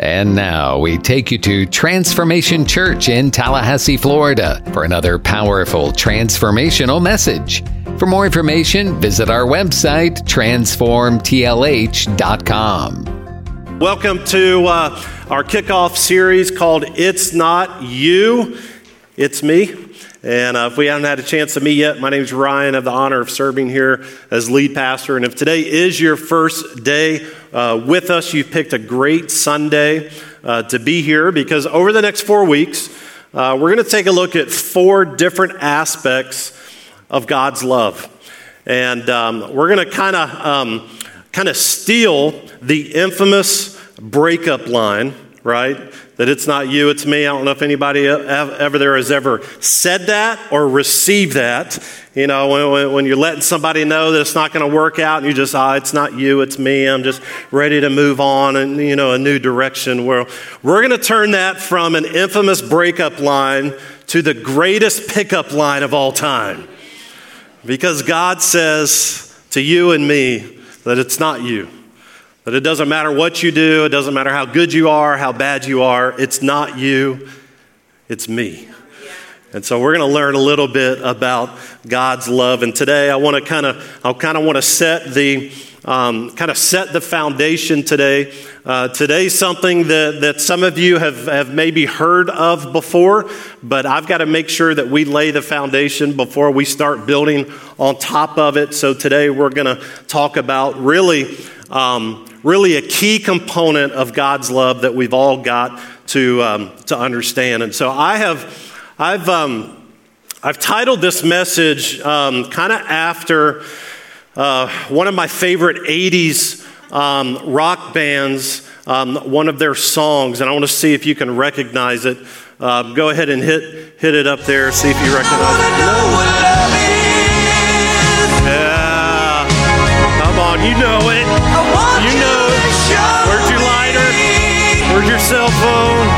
And now we take you to Transformation Church in Tallahassee, Florida for another powerful transformational message. For more information, visit our website, transformtlh.com. Welcome to uh, our kickoff series called It's Not You, It's Me. And uh, if we haven't had a chance to meet yet, my name is Ryan. I have the honor of serving here as lead pastor. And if today is your first day uh, with us, you've picked a great Sunday uh, to be here because over the next four weeks, uh, we're going to take a look at four different aspects of God's love. And um, we're going to kind of um, kind of steal the infamous breakup line, right? that it's not you, it's me. I don't know if anybody ever there has ever said that or received that. You know, when, when you're letting somebody know that it's not going to work out and you just, ah, it's not you, it's me. I'm just ready to move on and, you know, a new direction. Well, we're going to turn that from an infamous breakup line to the greatest pickup line of all time. Because God says to you and me that it's not you. That it doesn't matter what you do, it doesn't matter how good you are, how bad you are, it's not you, it's me. And so we're going to learn a little bit about God's love. And today I want to kind of, I kind of want to set the, um, kind of set the foundation today. Uh, today's something that, that some of you have, have maybe heard of before, but I've got to make sure that we lay the foundation before we start building on top of it. So today we're going to talk about really um, really a key component of God's love that we've all got to, um, to understand. And so I have, I've, um, I've titled this message um, kind of after uh, one of my favorite 80s um, rock bands, um, one of their songs, and I want to see if you can recognize it. Uh, go ahead and hit, hit it up there, see if you recognize it. Yeah. Come on, you know it. Where's your cell phone?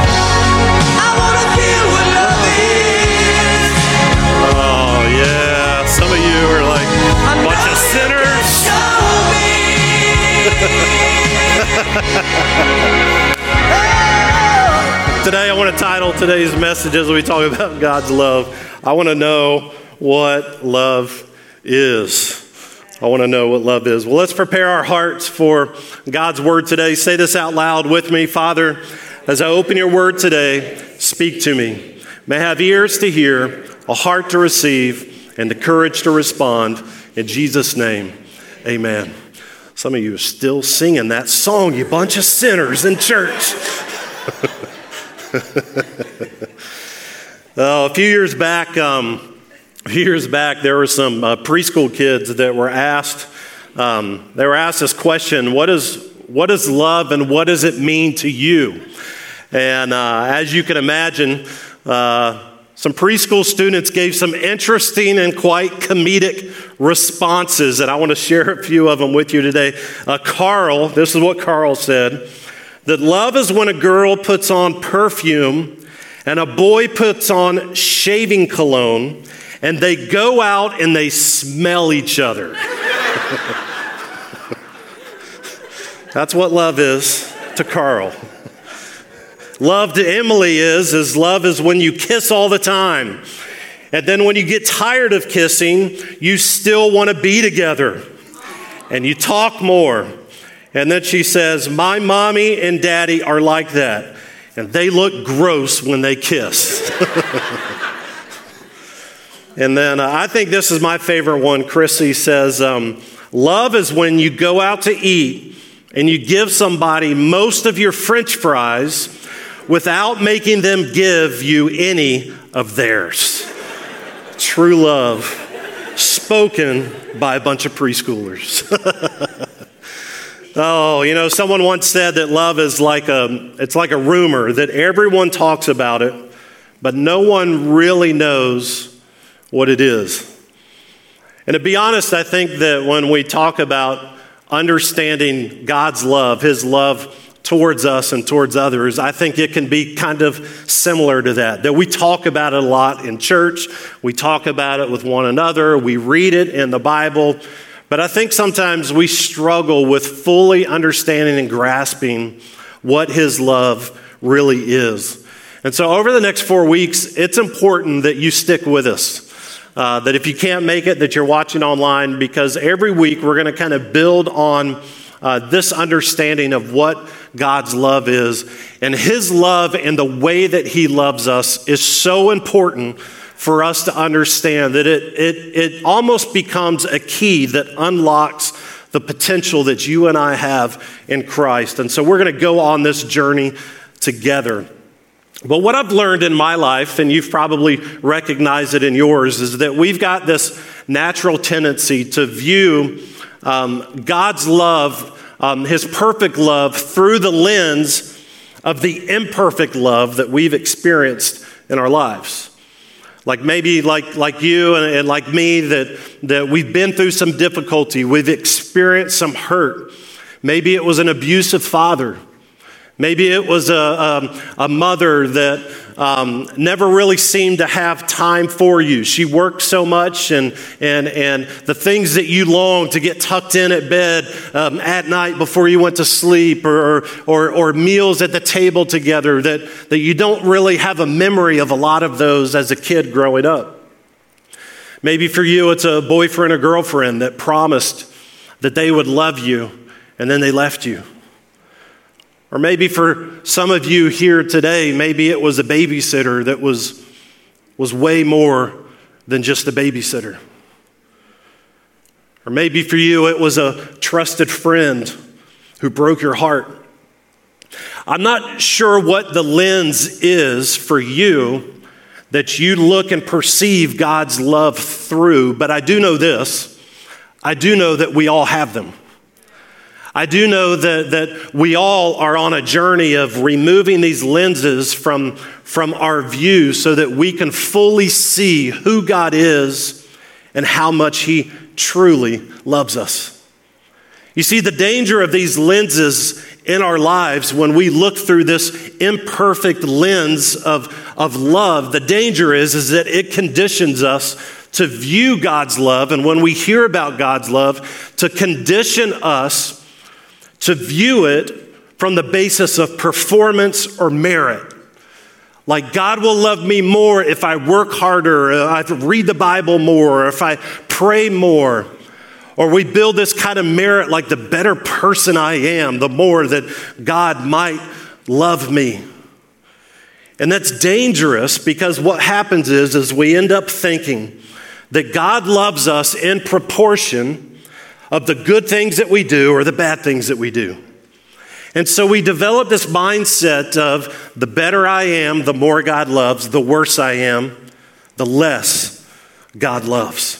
Oh, yeah. Some of you are like a bunch of sinners. Today, I want to title today's message as we talk about God's love. I want to know what love is. I want to know what love is. Well, let's prepare our hearts for God's word today. Say this out loud with me Father, as I open your word today, speak to me. May I have ears to hear, a heart to receive, and the courage to respond. In Jesus' name, amen. Some of you are still singing that song, you bunch of sinners in church. oh, a few years back, um, years back, there were some uh, preschool kids that were asked, um, they were asked this question, what is, what is love and what does it mean to you? And uh, as you can imagine, uh, some preschool students gave some interesting and quite comedic responses, and I want to share a few of them with you today. Uh, Carl, this is what Carl said that love is when a girl puts on perfume and a boy puts on shaving cologne and they go out and they smell each other. That's what love is to Carl. Love to Emily is is love is when you kiss all the time. And then when you get tired of kissing, you still want to be together. And you talk more. And then she says, "My mommy and daddy are like that. And they look gross when they kiss." And then uh, I think this is my favorite one. Chrissy says, um, Love is when you go out to eat and you give somebody most of your french fries without making them give you any of theirs. True love, spoken by a bunch of preschoolers. oh, you know, someone once said that love is like a, it's like a rumor that everyone talks about it, but no one really knows what it is. And to be honest, I think that when we talk about understanding God's love, His love towards us and towards others, I think it can be kind of similar to that. That we talk about it a lot in church, we talk about it with one another, we read it in the Bible, but I think sometimes we struggle with fully understanding and grasping what his love really is. And so, over the next four weeks, it's important that you stick with us. Uh, that if you can't make it, that you're watching online, because every week we're going to kind of build on uh, this understanding of what God's love is. And His love and the way that He loves us is so important for us to understand that it, it, it almost becomes a key that unlocks the potential that you and I have in Christ. And so we're going to go on this journey together. But what I've learned in my life, and you've probably recognized it in yours, is that we've got this natural tendency to view um, God's love, um, His perfect love, through the lens of the imperfect love that we've experienced in our lives. Like maybe like, like you and, and like me, that, that we've been through some difficulty, we've experienced some hurt. Maybe it was an abusive father. Maybe it was a, a, a mother that um, never really seemed to have time for you. She worked so much, and, and, and the things that you longed to get tucked in at bed um, at night before you went to sleep, or, or, or meals at the table together, that, that you don't really have a memory of a lot of those as a kid growing up. Maybe for you, it's a boyfriend or girlfriend that promised that they would love you, and then they left you. Or maybe for some of you here today, maybe it was a babysitter that was, was way more than just a babysitter. Or maybe for you, it was a trusted friend who broke your heart. I'm not sure what the lens is for you that you look and perceive God's love through, but I do know this. I do know that we all have them. I do know that, that we all are on a journey of removing these lenses from, from our view so that we can fully see who God is and how much He truly loves us. You see, the danger of these lenses in our lives when we look through this imperfect lens of, of love, the danger is, is that it conditions us to view God's love, and when we hear about God's love, to condition us to view it from the basis of performance or merit. Like, God will love me more if I work harder, uh, if I read the Bible more, or if I pray more. Or we build this kind of merit like the better person I am, the more that God might love me. And that's dangerous because what happens is, is we end up thinking that God loves us in proportion of the good things that we do or the bad things that we do. And so we develop this mindset of the better I am, the more God loves, the worse I am, the less God loves.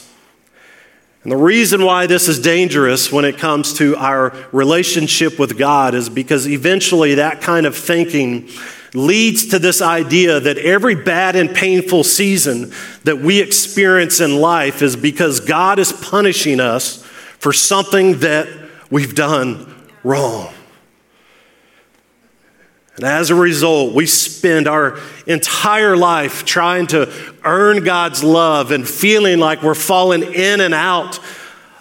And the reason why this is dangerous when it comes to our relationship with God is because eventually that kind of thinking leads to this idea that every bad and painful season that we experience in life is because God is punishing us for something that we've done wrong. And as a result, we spend our entire life trying to earn God's love and feeling like we're falling in and out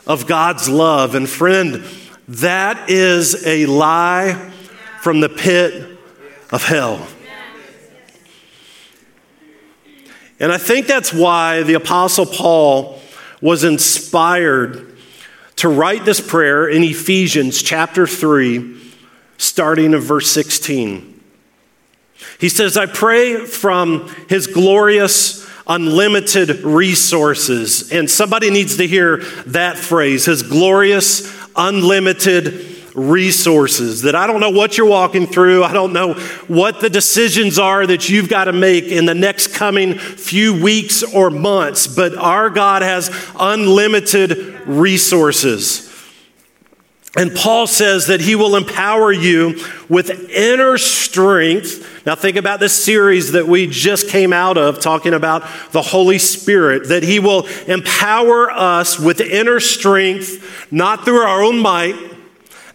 of God's love. And friend, that is a lie from the pit of hell. And I think that's why the Apostle Paul was inspired to write this prayer in Ephesians chapter 3, starting in verse 16. He says, I pray from his glorious, unlimited resources. And somebody needs to hear that phrase, his glorious, unlimited resources. That I don't know what you're walking through. I don't know what the decisions are that you've got to make in the next coming few weeks or months, but our God has unlimited resources. And Paul says that he will empower you with inner strength. Now, think about this series that we just came out of talking about the Holy Spirit, that he will empower us with inner strength, not through our own might,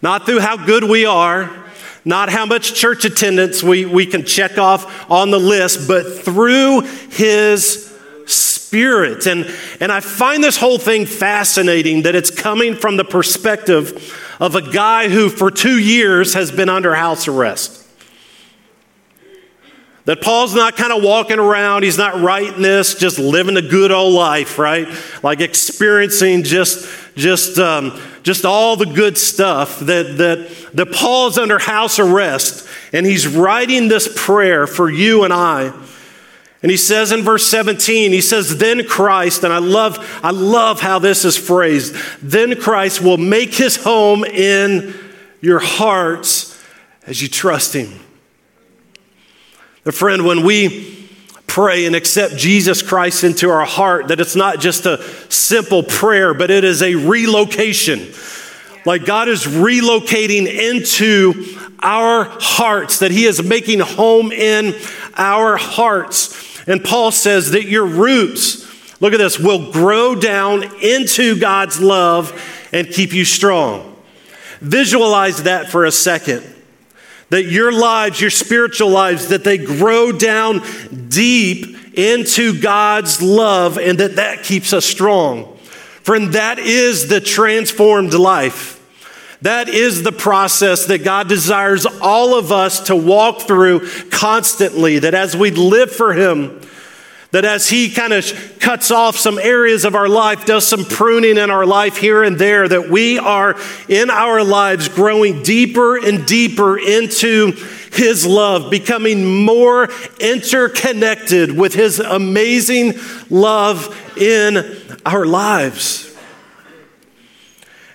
not through how good we are, not how much church attendance we, we can check off on the list, but through His Spirit. And, and I find this whole thing fascinating that it's coming from the perspective of a guy who, for two years, has been under house arrest. That Paul's not kind of walking around, he's not writing this, just living a good old life, right? Like experiencing just, just, um, just all the good stuff. That, that, that Paul's under house arrest and he's writing this prayer for you and I. And he says in verse 17, he says, Then Christ, and I love, I love how this is phrased, then Christ will make his home in your hearts as you trust him. The friend, when we pray and accept Jesus Christ into our heart, that it's not just a simple prayer, but it is a relocation. Like God is relocating into our hearts, that He is making home in our hearts. And Paul says that your roots, look at this, will grow down into God's love and keep you strong. Visualize that for a second that your lives, your spiritual lives, that they grow down deep into God's love and that that keeps us strong. Friend, that is the transformed life. That is the process that God desires all of us to walk through constantly, that as we live for Him, that as He kind of cuts off some areas of our life, does some pruning in our life here and there, that we are in our lives growing deeper and deeper into His love, becoming more interconnected with His amazing love in our lives.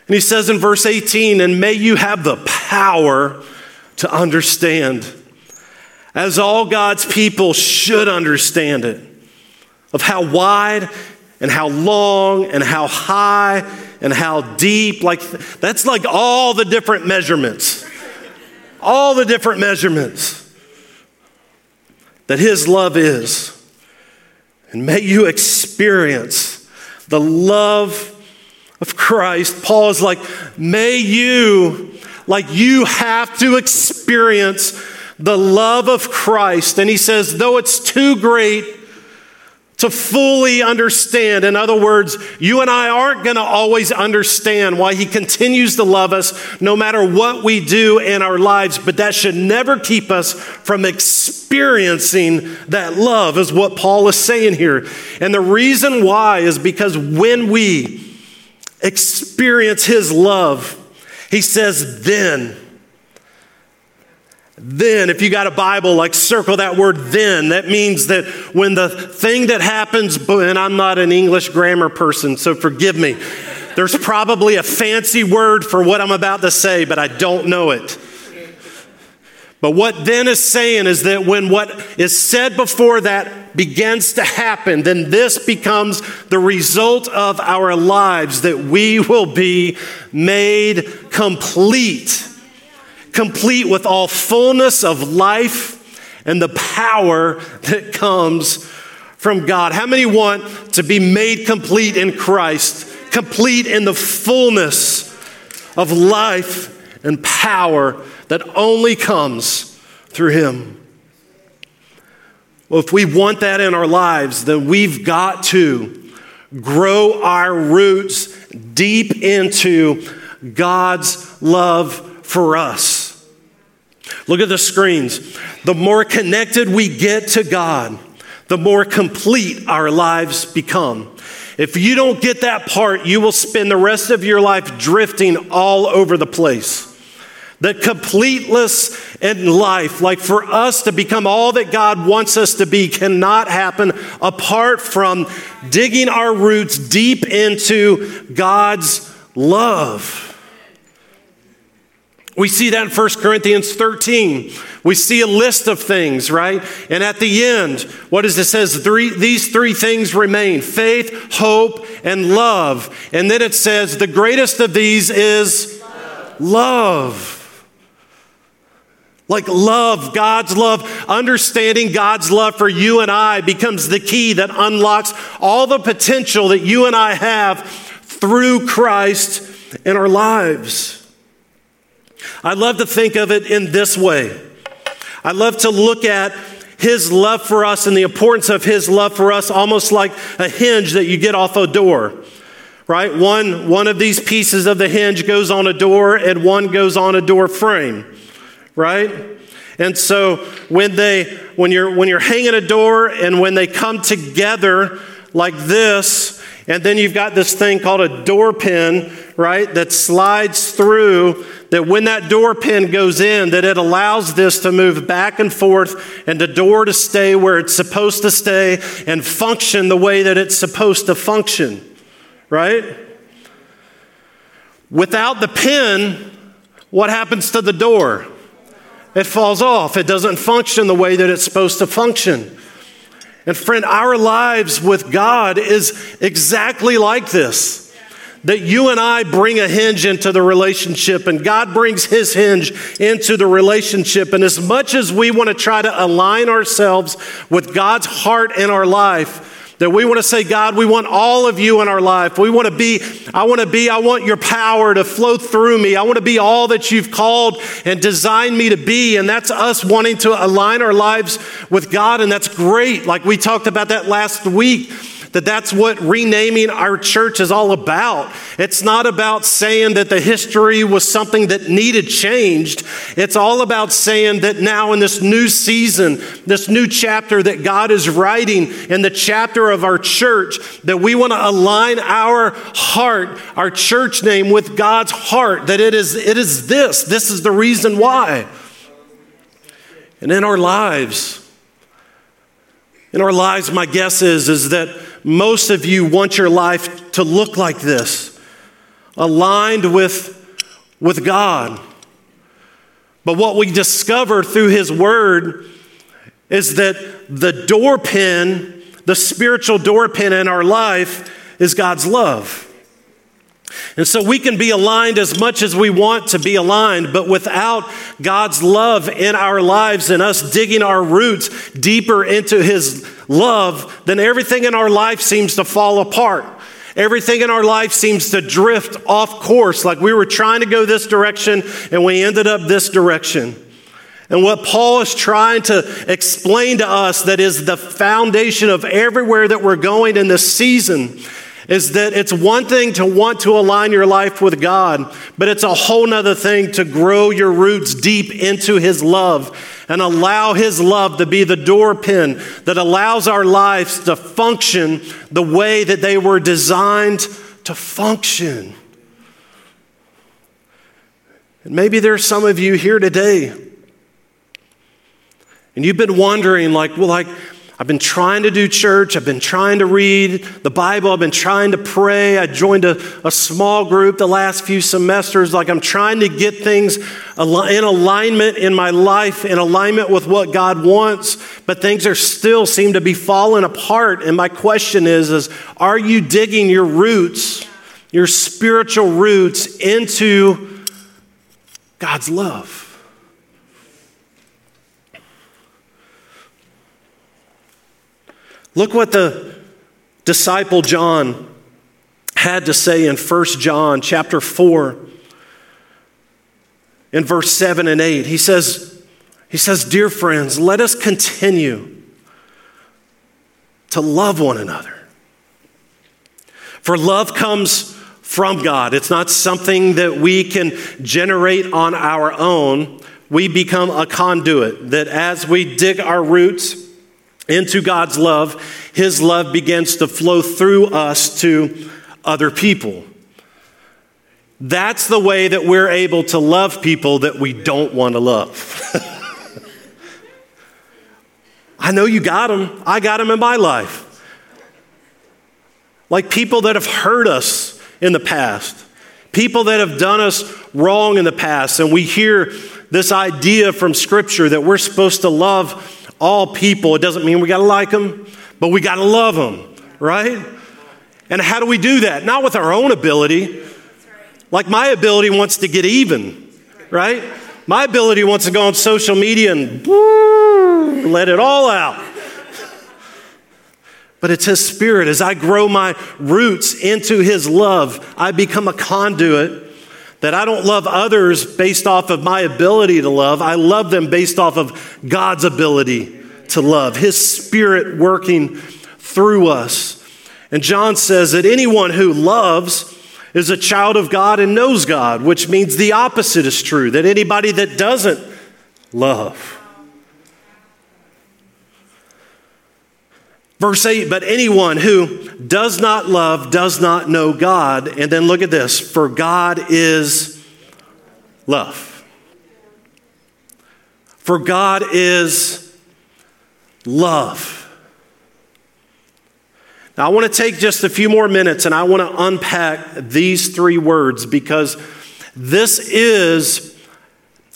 And he says in verse 18, and may you have the power to understand, as all God's people should understand it of how wide and how long and how high and how deep. Like, that's like all the different measurements. All the different measurements that His love is. And may you experience the love of Christ. Paul is like, may you, like, you have to experience the love of Christ. And he says, though it's too great to fully understand. In other words, you and I aren't going to always understand why He continues to love us no matter what we do in our lives, but that should never keep us from experiencing that love, is what Paul is saying here. And the reason why is because when we experience His love, He says, then then, if you got a Bible, like circle that word then. That means that when the thing that happens, and I'm not an English grammar person, so forgive me. There's probably a fancy word for what I'm about to say, but I don't know it. But what then is saying is that when what is said before that begins to happen, then this becomes the result of our lives, that we will be made complete complete with all fullness of life and the power that comes from God. How many want to be made complete in Christ, complete in the fullness of life and power that only comes through Him? Well, if we want that in our lives, then we've got to grow our roots deep into God's love for us. Look at the screens. The more connected we get to God, the more complete our lives become. If you don't get that part, you will spend the rest of your life drifting all over the place. The completeness in life, like for us to become all that God wants us to be, cannot happen apart from digging our roots deep into God's love. We see that in 1 Corinthians 13. We see a list of things, right? And at the end, what does it says? Three, these three things remain faith, hope, and love. And then it says the greatest of these is love. love. Like love, God's love, understanding God's love for you and I becomes the key that unlocks all the potential that you and I have through Christ in our lives. I love to think of it in this way. I love to look at His love for us and the importance of His love for us, almost like a hinge that you get off a door. Right? One, one of these pieces of the hinge goes on a door and one goes on a door frame. Right? And so when they when you're when you're hanging a door and when they come together like this, and then you've got this thing called a door pin, right, that slides through, that when that door pin goes in, that it allows this to move back and forth and the door to stay where it's supposed to stay and function the way that it's supposed to function, right? Without the pin, what happens to the door? It falls off. It doesn't function the way that it's supposed to function. And friend, our lives with God is exactly like this. That you and I bring a hinge into the relationship, and God brings His hinge into the relationship. And as much as we want to try to align ourselves with God's heart in our life, that we want to say, God, we want all of you in our life. We want to be, I want to be, I want your power to flow through me. I want to be all that you've called and designed me to be. And that's us wanting to align our lives with God. And that's great. Like we talked about that last week that that's what renaming our church is all about. It's not about saying that the history was something that needed changed. It's all about saying that now in this new season, this new chapter that God is writing in the chapter of our church, that we want to align our heart, our church name with God's heart, that it is, it is this. This is the reason why. And in our lives, in our lives, my guess is, is that most of you want your life to look like this, aligned with, with God. But what we discover through His Word is that the door pin, the spiritual door pin in our life, is God's love. And so we can be aligned as much as we want to be aligned, but without God's love in our lives and us digging our roots deeper into His love, then everything in our life seems to fall apart. Everything in our life seems to drift off course, like we were trying to go this direction and we ended up this direction. And what Paul is trying to explain to us that is the foundation of everywhere that we're going in this season is that it's one thing to want to align your life with God, but it's a whole nother thing to grow your roots deep into His love and allow His love to be the door pin that allows our lives to function the way that they were designed to function. And maybe there's some of you here today, and you've been wondering, like, well, like, I've been trying to do church. I've been trying to read the Bible. I've been trying to pray. I joined a, a small group the last few semesters. Like I'm trying to get things in alignment in my life, in alignment with what God wants, but things are still seem to be falling apart. And my question is, is are you digging your roots, your spiritual roots into God's love? Look what the disciple John had to say in 1 John chapter 4 in verse 7 and 8. He says, he says, Dear friends, let us continue to love one another. For love comes from God. It's not something that we can generate on our own. We become a conduit that as we dig our roots, into God's love, His love begins to flow through us to other people. That's the way that we're able to love people that we don't want to love. I know you got them. I got them in my life. Like people that have hurt us in the past, people that have done us wrong in the past, and we hear this idea from Scripture that we're supposed to love all people. It doesn't mean we got to like them, but we got to love them, right? And how do we do that? Not with our own ability. Like my ability wants to get even, right? My ability wants to go on social media and let it all out. But it's His Spirit. As I grow my roots into His love, I become a conduit that I don't love others based off of my ability to love. I love them based off of God's ability to love, His Spirit working through us. And John says that anyone who loves is a child of God and knows God, which means the opposite is true, that anybody that doesn't love. Verse 8, but anyone who does not love does not know God. And then look at this for God is love. For God is love. Now, I want to take just a few more minutes and I want to unpack these three words because this is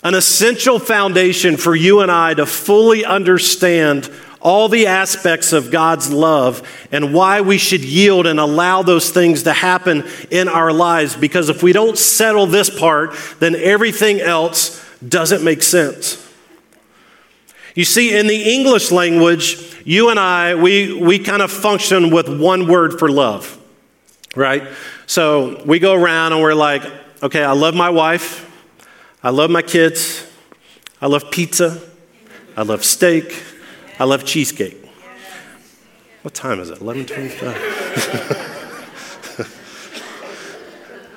an essential foundation for you and I to fully understand all the aspects of God's love and why we should yield and allow those things to happen in our lives. Because if we don't settle this part, then everything else doesn't make sense. You see, in the English language, you and I, we, we kind of function with one word for love, right? So we go around and we're like, okay, I love my wife, I love my kids, I love pizza, I love steak, I love cheesecake. What time is it? 11:25.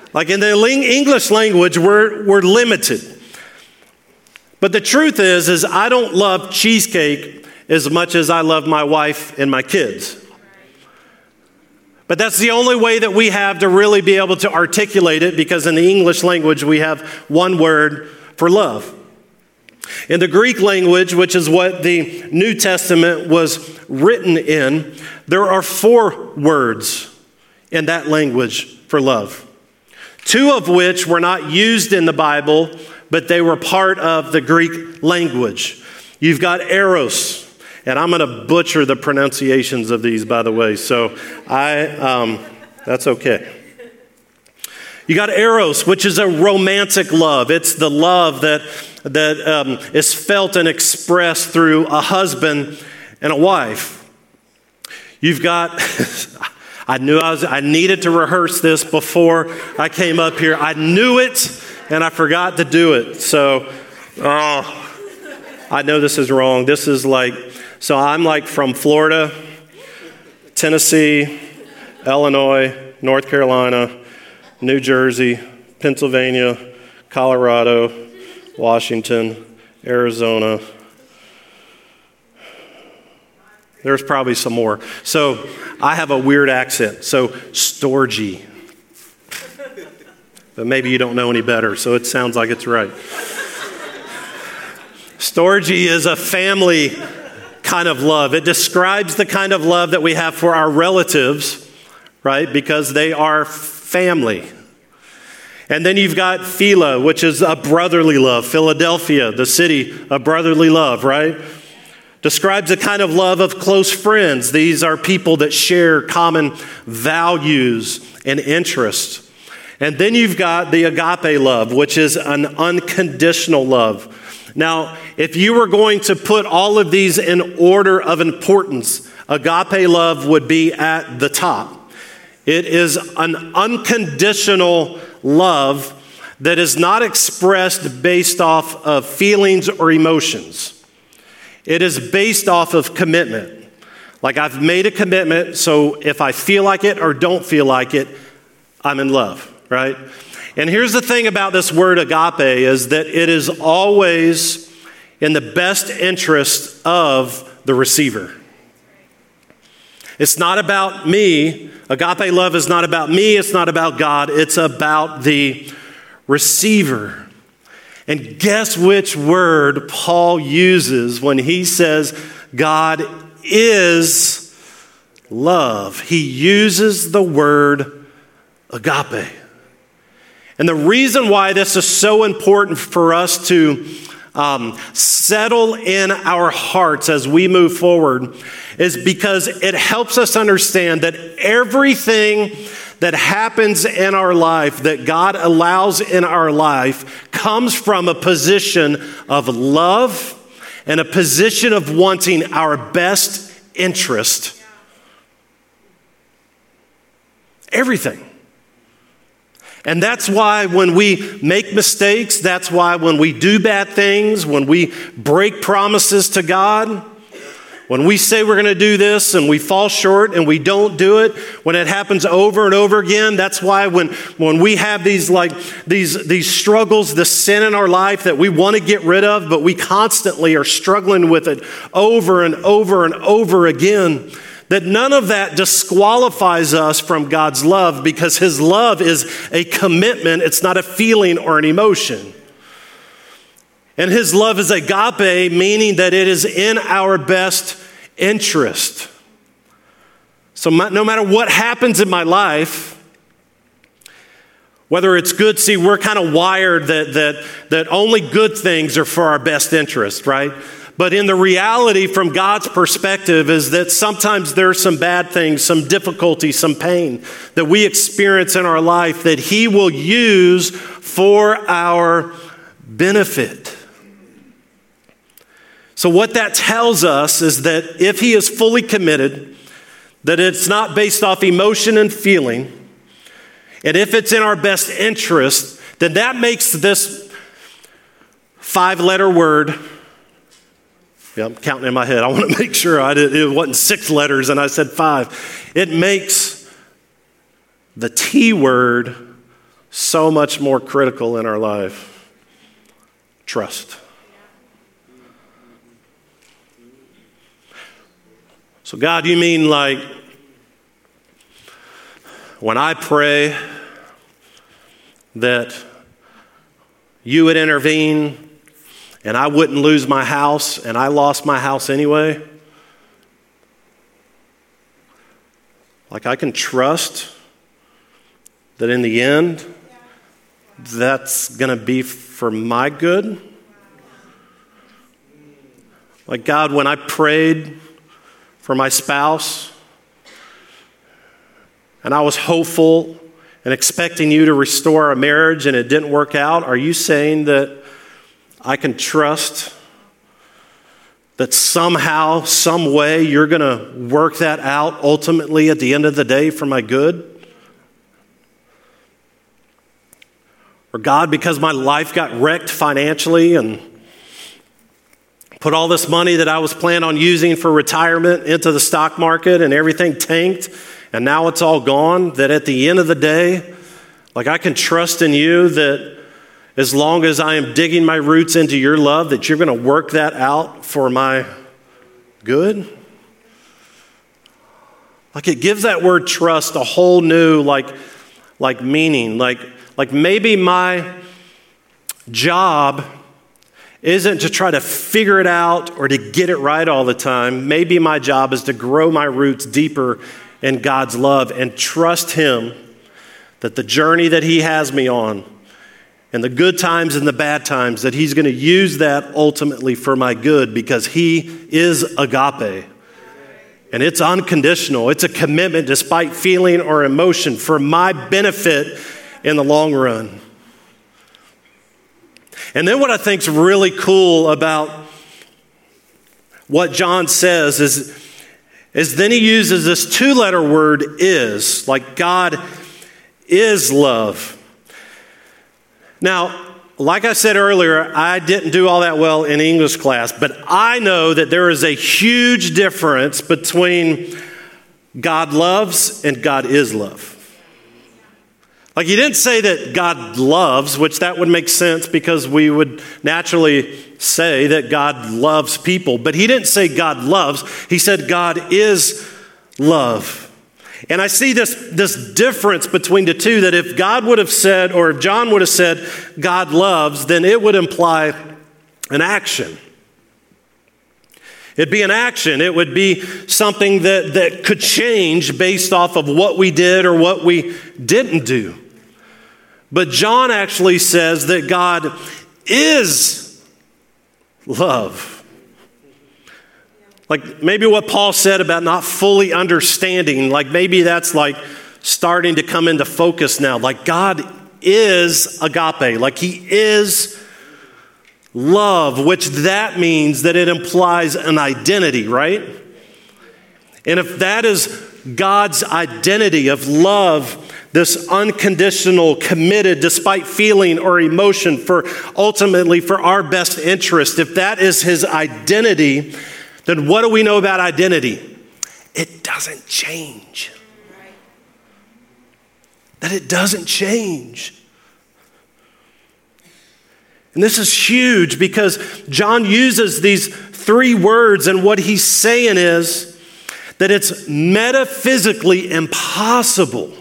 like in the English language, we're, we're limited. But the truth is, is I don't love cheesecake as much as I love my wife and my kids. But that's the only way that we have to really be able to articulate it because in the English language we have one word for love. In the Greek language, which is what the New Testament was written in, there are four words in that language for love. Two of which were not used in the Bible, but they were part of the Greek language. You've got eros, and I'm going to butcher the pronunciations of these, by the way, so I, um, that's okay. You got eros, which is a romantic love. It's the love that that um, is felt and expressed through a husband and a wife. You've got, I knew I, was, I needed to rehearse this before I came up here. I knew it and I forgot to do it. So, oh, I know this is wrong. This is like, so I'm like from Florida, Tennessee, Illinois, North Carolina, New Jersey, Pennsylvania, Colorado, Washington, Arizona. There's probably some more. So I have a weird accent. So, Storgy. But maybe you don't know any better, so it sounds like it's right. Storgy is a family kind of love. It describes the kind of love that we have for our relatives, right? Because they are family. And then you've got Phila, which is a brotherly love. Philadelphia, the city of brotherly love, right? Describes a kind of love of close friends. These are people that share common values and interests. And then you've got the agape love, which is an unconditional love. Now, if you were going to put all of these in order of importance, agape love would be at the top. It is an unconditional love that is not expressed based off of feelings or emotions. It is based off of commitment. Like I've made a commitment, so if I feel like it or don't feel like it, I'm in love, right? And here's the thing about this word agape is that it is always in the best interest of the receiver. It's not about me. Agape love is not about me, it's not about God, it's about the receiver. And guess which word Paul uses when he says God is love? He uses the word agape. And the reason why this is so important for us to um, settle in our hearts as we move forward is because it helps us understand that everything that happens in our life, that God allows in our life, comes from a position of love and a position of wanting our best interest. Everything. And that's why when we make mistakes, that's why when we do bad things, when we break promises to God, When we say we're going to do this and we fall short and we don't do it, when it happens over and over again, that's why when, when we have these like these, these struggles, the sin in our life that we want to get rid of, but we constantly are struggling with it over and over and over again, that none of that disqualifies us from God's love because His love is a commitment, it's not a feeling or an emotion. And his love is agape, meaning that it is in our best interest. So, no matter what happens in my life, whether it's good, see, we're kind of wired that, that, that only good things are for our best interest, right? But in the reality, from God's perspective, is that sometimes there's some bad things, some difficulty, some pain that we experience in our life that He will use for our benefit. So, what that tells us is that if he is fully committed, that it's not based off emotion and feeling, and if it's in our best interest, then that makes this five letter word. Yeah, I'm counting in my head. I want to make sure I did, it wasn't six letters and I said five. It makes the T word so much more critical in our life trust. So, God, you mean like when I pray that you would intervene and I wouldn't lose my house and I lost my house anyway? Like I can trust that in the end, that's going to be for my good? Like, God, when I prayed for my spouse. And I was hopeful and expecting you to restore a marriage and it didn't work out. Are you saying that I can trust that somehow, some way, you're going to work that out ultimately at the end of the day for my good? Or God, because my life got wrecked financially and put all this money that I was planning on using for retirement into the stock market and everything tanked and now it's all gone. That at the end of the day, like I can trust in you that as long as I am digging my roots into your love, that you're going to work that out for my good. Like it gives that word trust a whole new like like meaning. Like like maybe my job isn't to try to figure it out or to get it right all the time. Maybe my job is to grow my roots deeper in God's love and trust Him that the journey that He has me on and the good times and the bad times, that He's going to use that ultimately for my good because He is agape. And it's unconditional. It's a commitment despite feeling or emotion for my benefit in the long run. And then what I think is really cool about what John says is, is then he uses this two letter word is, like God is love. Now, like I said earlier, I didn't do all that well in English class, but I know that there is a huge difference between God loves and God is love. Like he didn't say that God loves, which that would make sense because we would naturally say that God loves people, but he didn't say God loves. He said God is love. And I see this, this difference between the two that if God would have said, or if John would have said, God loves, then it would imply an action. It'd be an action. It would be something that, that could change based off of what we did or what we didn't do. But John actually says that God is love. Like maybe what Paul said about not fully understanding, like maybe that's like starting to come into focus now. Like God is agape, like He is love, which that means that it implies an identity, right? And if that is God's identity of love, this unconditional, committed, despite feeling or emotion, for ultimately for our best interest, if that is his identity, then what do we know about identity? It doesn't change. That it doesn't change. And this is huge because John uses these three words, and what he's saying is that it's metaphysically impossible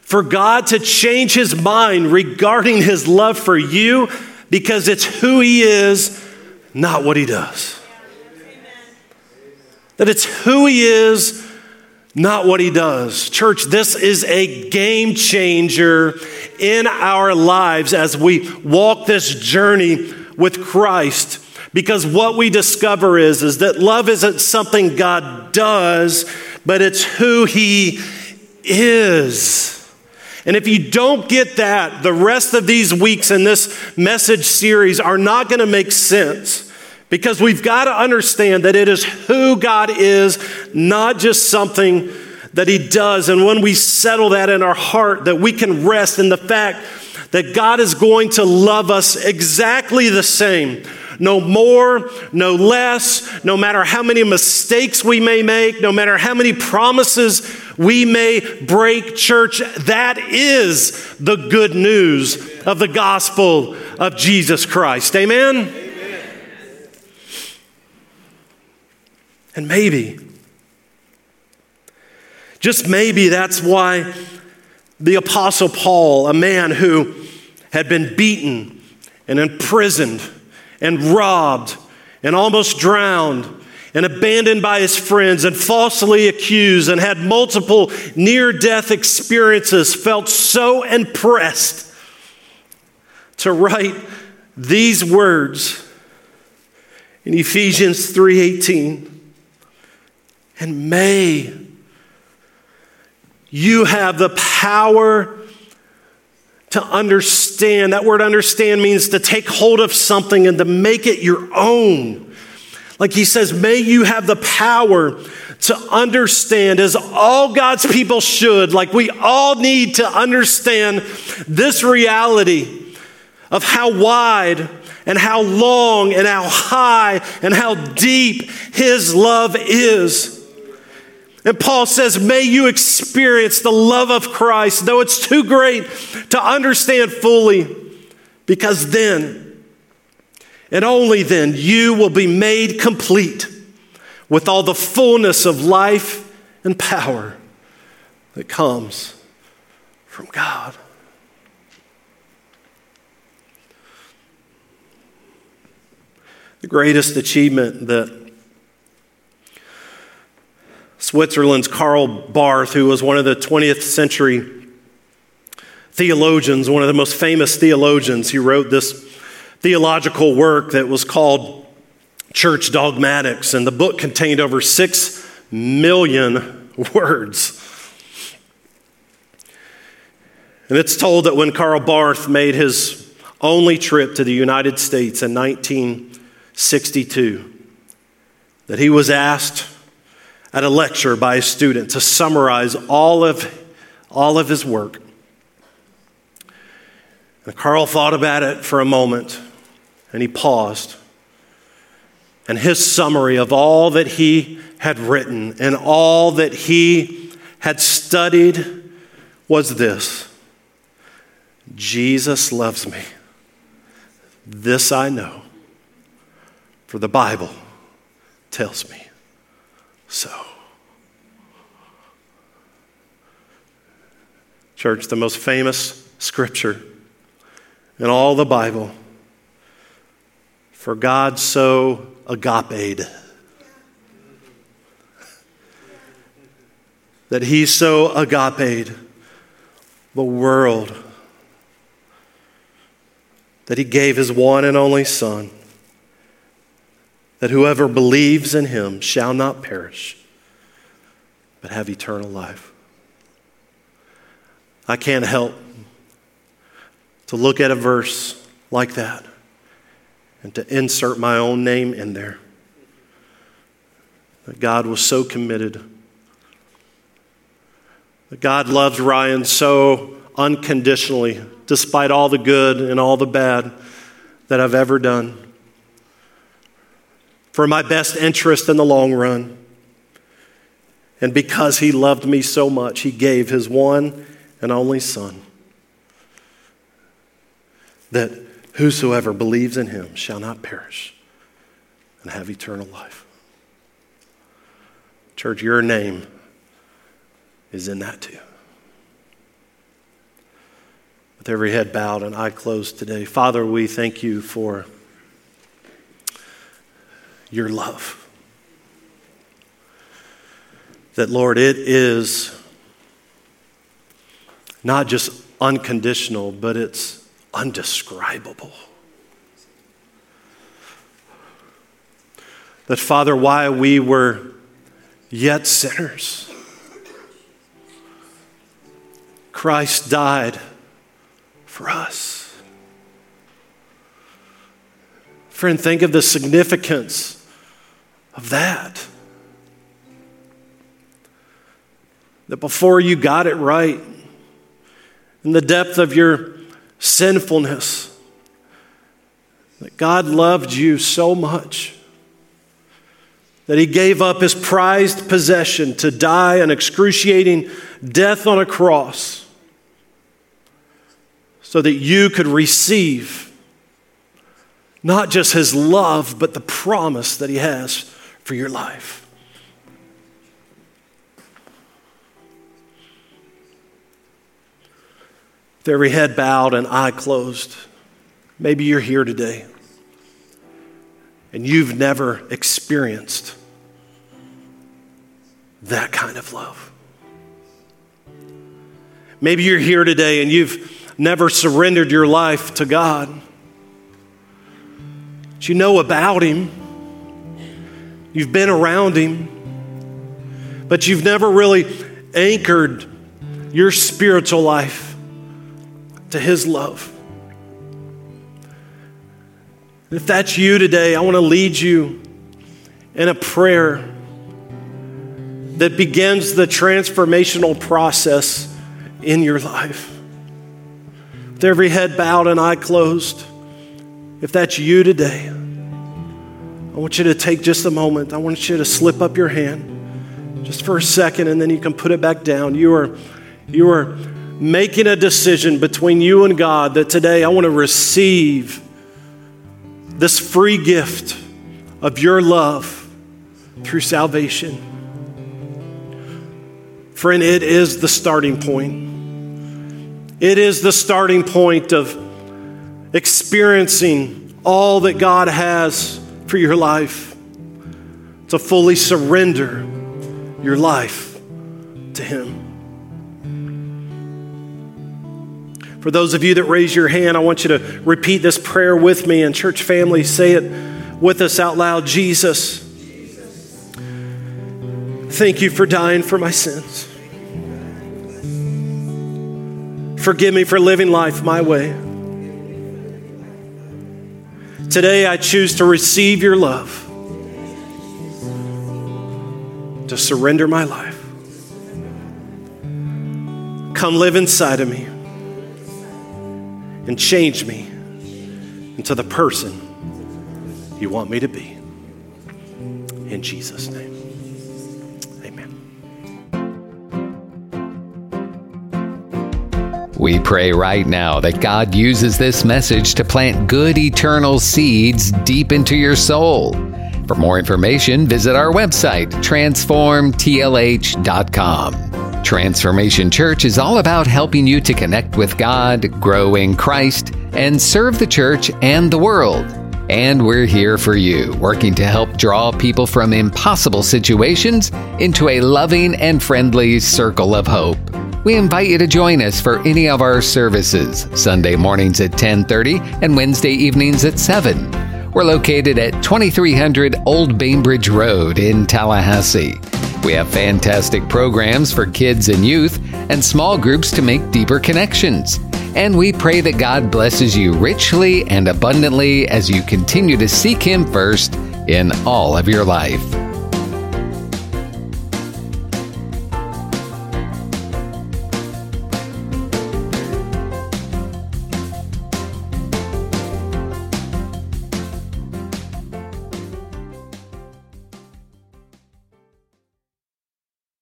for God to change his mind regarding his love for you because it's who he is, not what he does. That it's who he is, not what he does. Church, this is a game changer in our lives as we walk this journey with Christ. Because what we discover is, is that love isn't something God does, but it's who he is. And if you don't get that, the rest of these weeks in this message series are not going to make sense. Because we've got to understand that it is who God is, not just something that He does. And when we settle that in our heart, that we can rest in the fact that God is going to love us exactly the same. No more, no less, no matter how many mistakes we may make, no matter how many promises we may break, church, that is the good news of the gospel of Jesus Christ. Amen? Amen. And maybe, just maybe that's why the Apostle Paul, a man who had been beaten and imprisoned and robbed and almost drowned and abandoned by his friends and falsely accused and had multiple near death experiences, felt so impressed to write these words in Ephesians 3:18 and may you have the power to understand. That word understand means to take hold of something and to make it your own. Like he says, may you have the power to understand, as all God's people should, like we all need to understand this reality of how wide and how long and how high and how deep his love is. And Paul says, May you experience the love of Christ, though it's too great to understand fully, because then, and only then, you will be made complete with all the fullness of life and power that comes from God. The greatest achievement that Switzerland's Karl Barth, who was one of the 20th century theologians, one of the most famous theologians. He wrote this theological work that was called Church Dogmatics, and the book contained over six million words. And it's told that when Karl Barth made his only trip to the United States in 1962, that he was asked at a lecture by a student to summarize all of, all of his work. And Karl thought about it for a moment and he paused. And his summary of all that he had written and all that he had studied was this Jesus loves me. This I know, for the Bible tells me so. Church, the most famous scripture in all the Bible. For God so agape that he so agape the world that he gave his one and only Son that whoever believes in him shall not perish, but have eternal life. I can't help to look at a verse like that and to insert my own name in there. That God was so committed. That God loved Ryan so unconditionally, despite all the good and all the bad that I've ever done. for my best interest in the long run. And because he loved me so much, he gave his one and only Son, that whosoever believes in him shall not perish and have eternal life. Church, your name is in that too. With every head bowed and eye closed today, Father, we thank you for your love. That, Lord, it is not just unconditional, but it's undescribable. That, Father, while we were yet sinners, Christ died for us. Friend, think of the significance of that. That before you got it right, in the depth of your sinfulness, that God loved you so much that he gave up his prized possession to die an excruciating death on a cross so that you could receive not just his love, but the promise that he has for your life. With every head bowed and eye closed, maybe you're here today and you've never experienced that kind of love. Maybe you're here today and you've never surrendered your life to God. But you know about Him, you've been around Him, but you've never really anchored your spiritual life to His love. If that's you today, I want to lead you in a prayer that begins the transformational process in your life with every head bowed and eye closed, if that's you today, I want you to take just a moment. I want you to slip up your hand just for a second and then you can put it back down. You are, you are making a decision between you and God that today I want to receive this free gift of your love through salvation. Friend, it is the starting point. It is the starting point of experiencing all that God has for your life, to fully surrender your life to Him. For those of you that raise your hand, I want you to repeat this prayer with me. And, church family, say it with us out loud Jesus, thank you for dying for my sins. Forgive me for living life my way. Today, I choose to receive your love, to surrender my life. Come live inside of me and change me into the person you want me to be. In Jesus' name. Amen. We pray right now that God uses this message to plant good eternal seeds deep into your soul. For more information, visit our website, transformtlh.com. Transformation Church is all about helping you to connect with God, grow in Christ, and serve the church and the world. And we're here for you, working to help draw people from impossible situations into a loving and friendly circle of hope. We invite you to join us for any of our services, Sunday mornings at 10:30 and Wednesday evenings at 7. We're located at 2300 Old Bainbridge Road in Tallahassee. We have fantastic programs for kids and youth and small groups to make deeper connections. And we pray that God blesses you richly and abundantly as you continue to seek Him first in all of your life.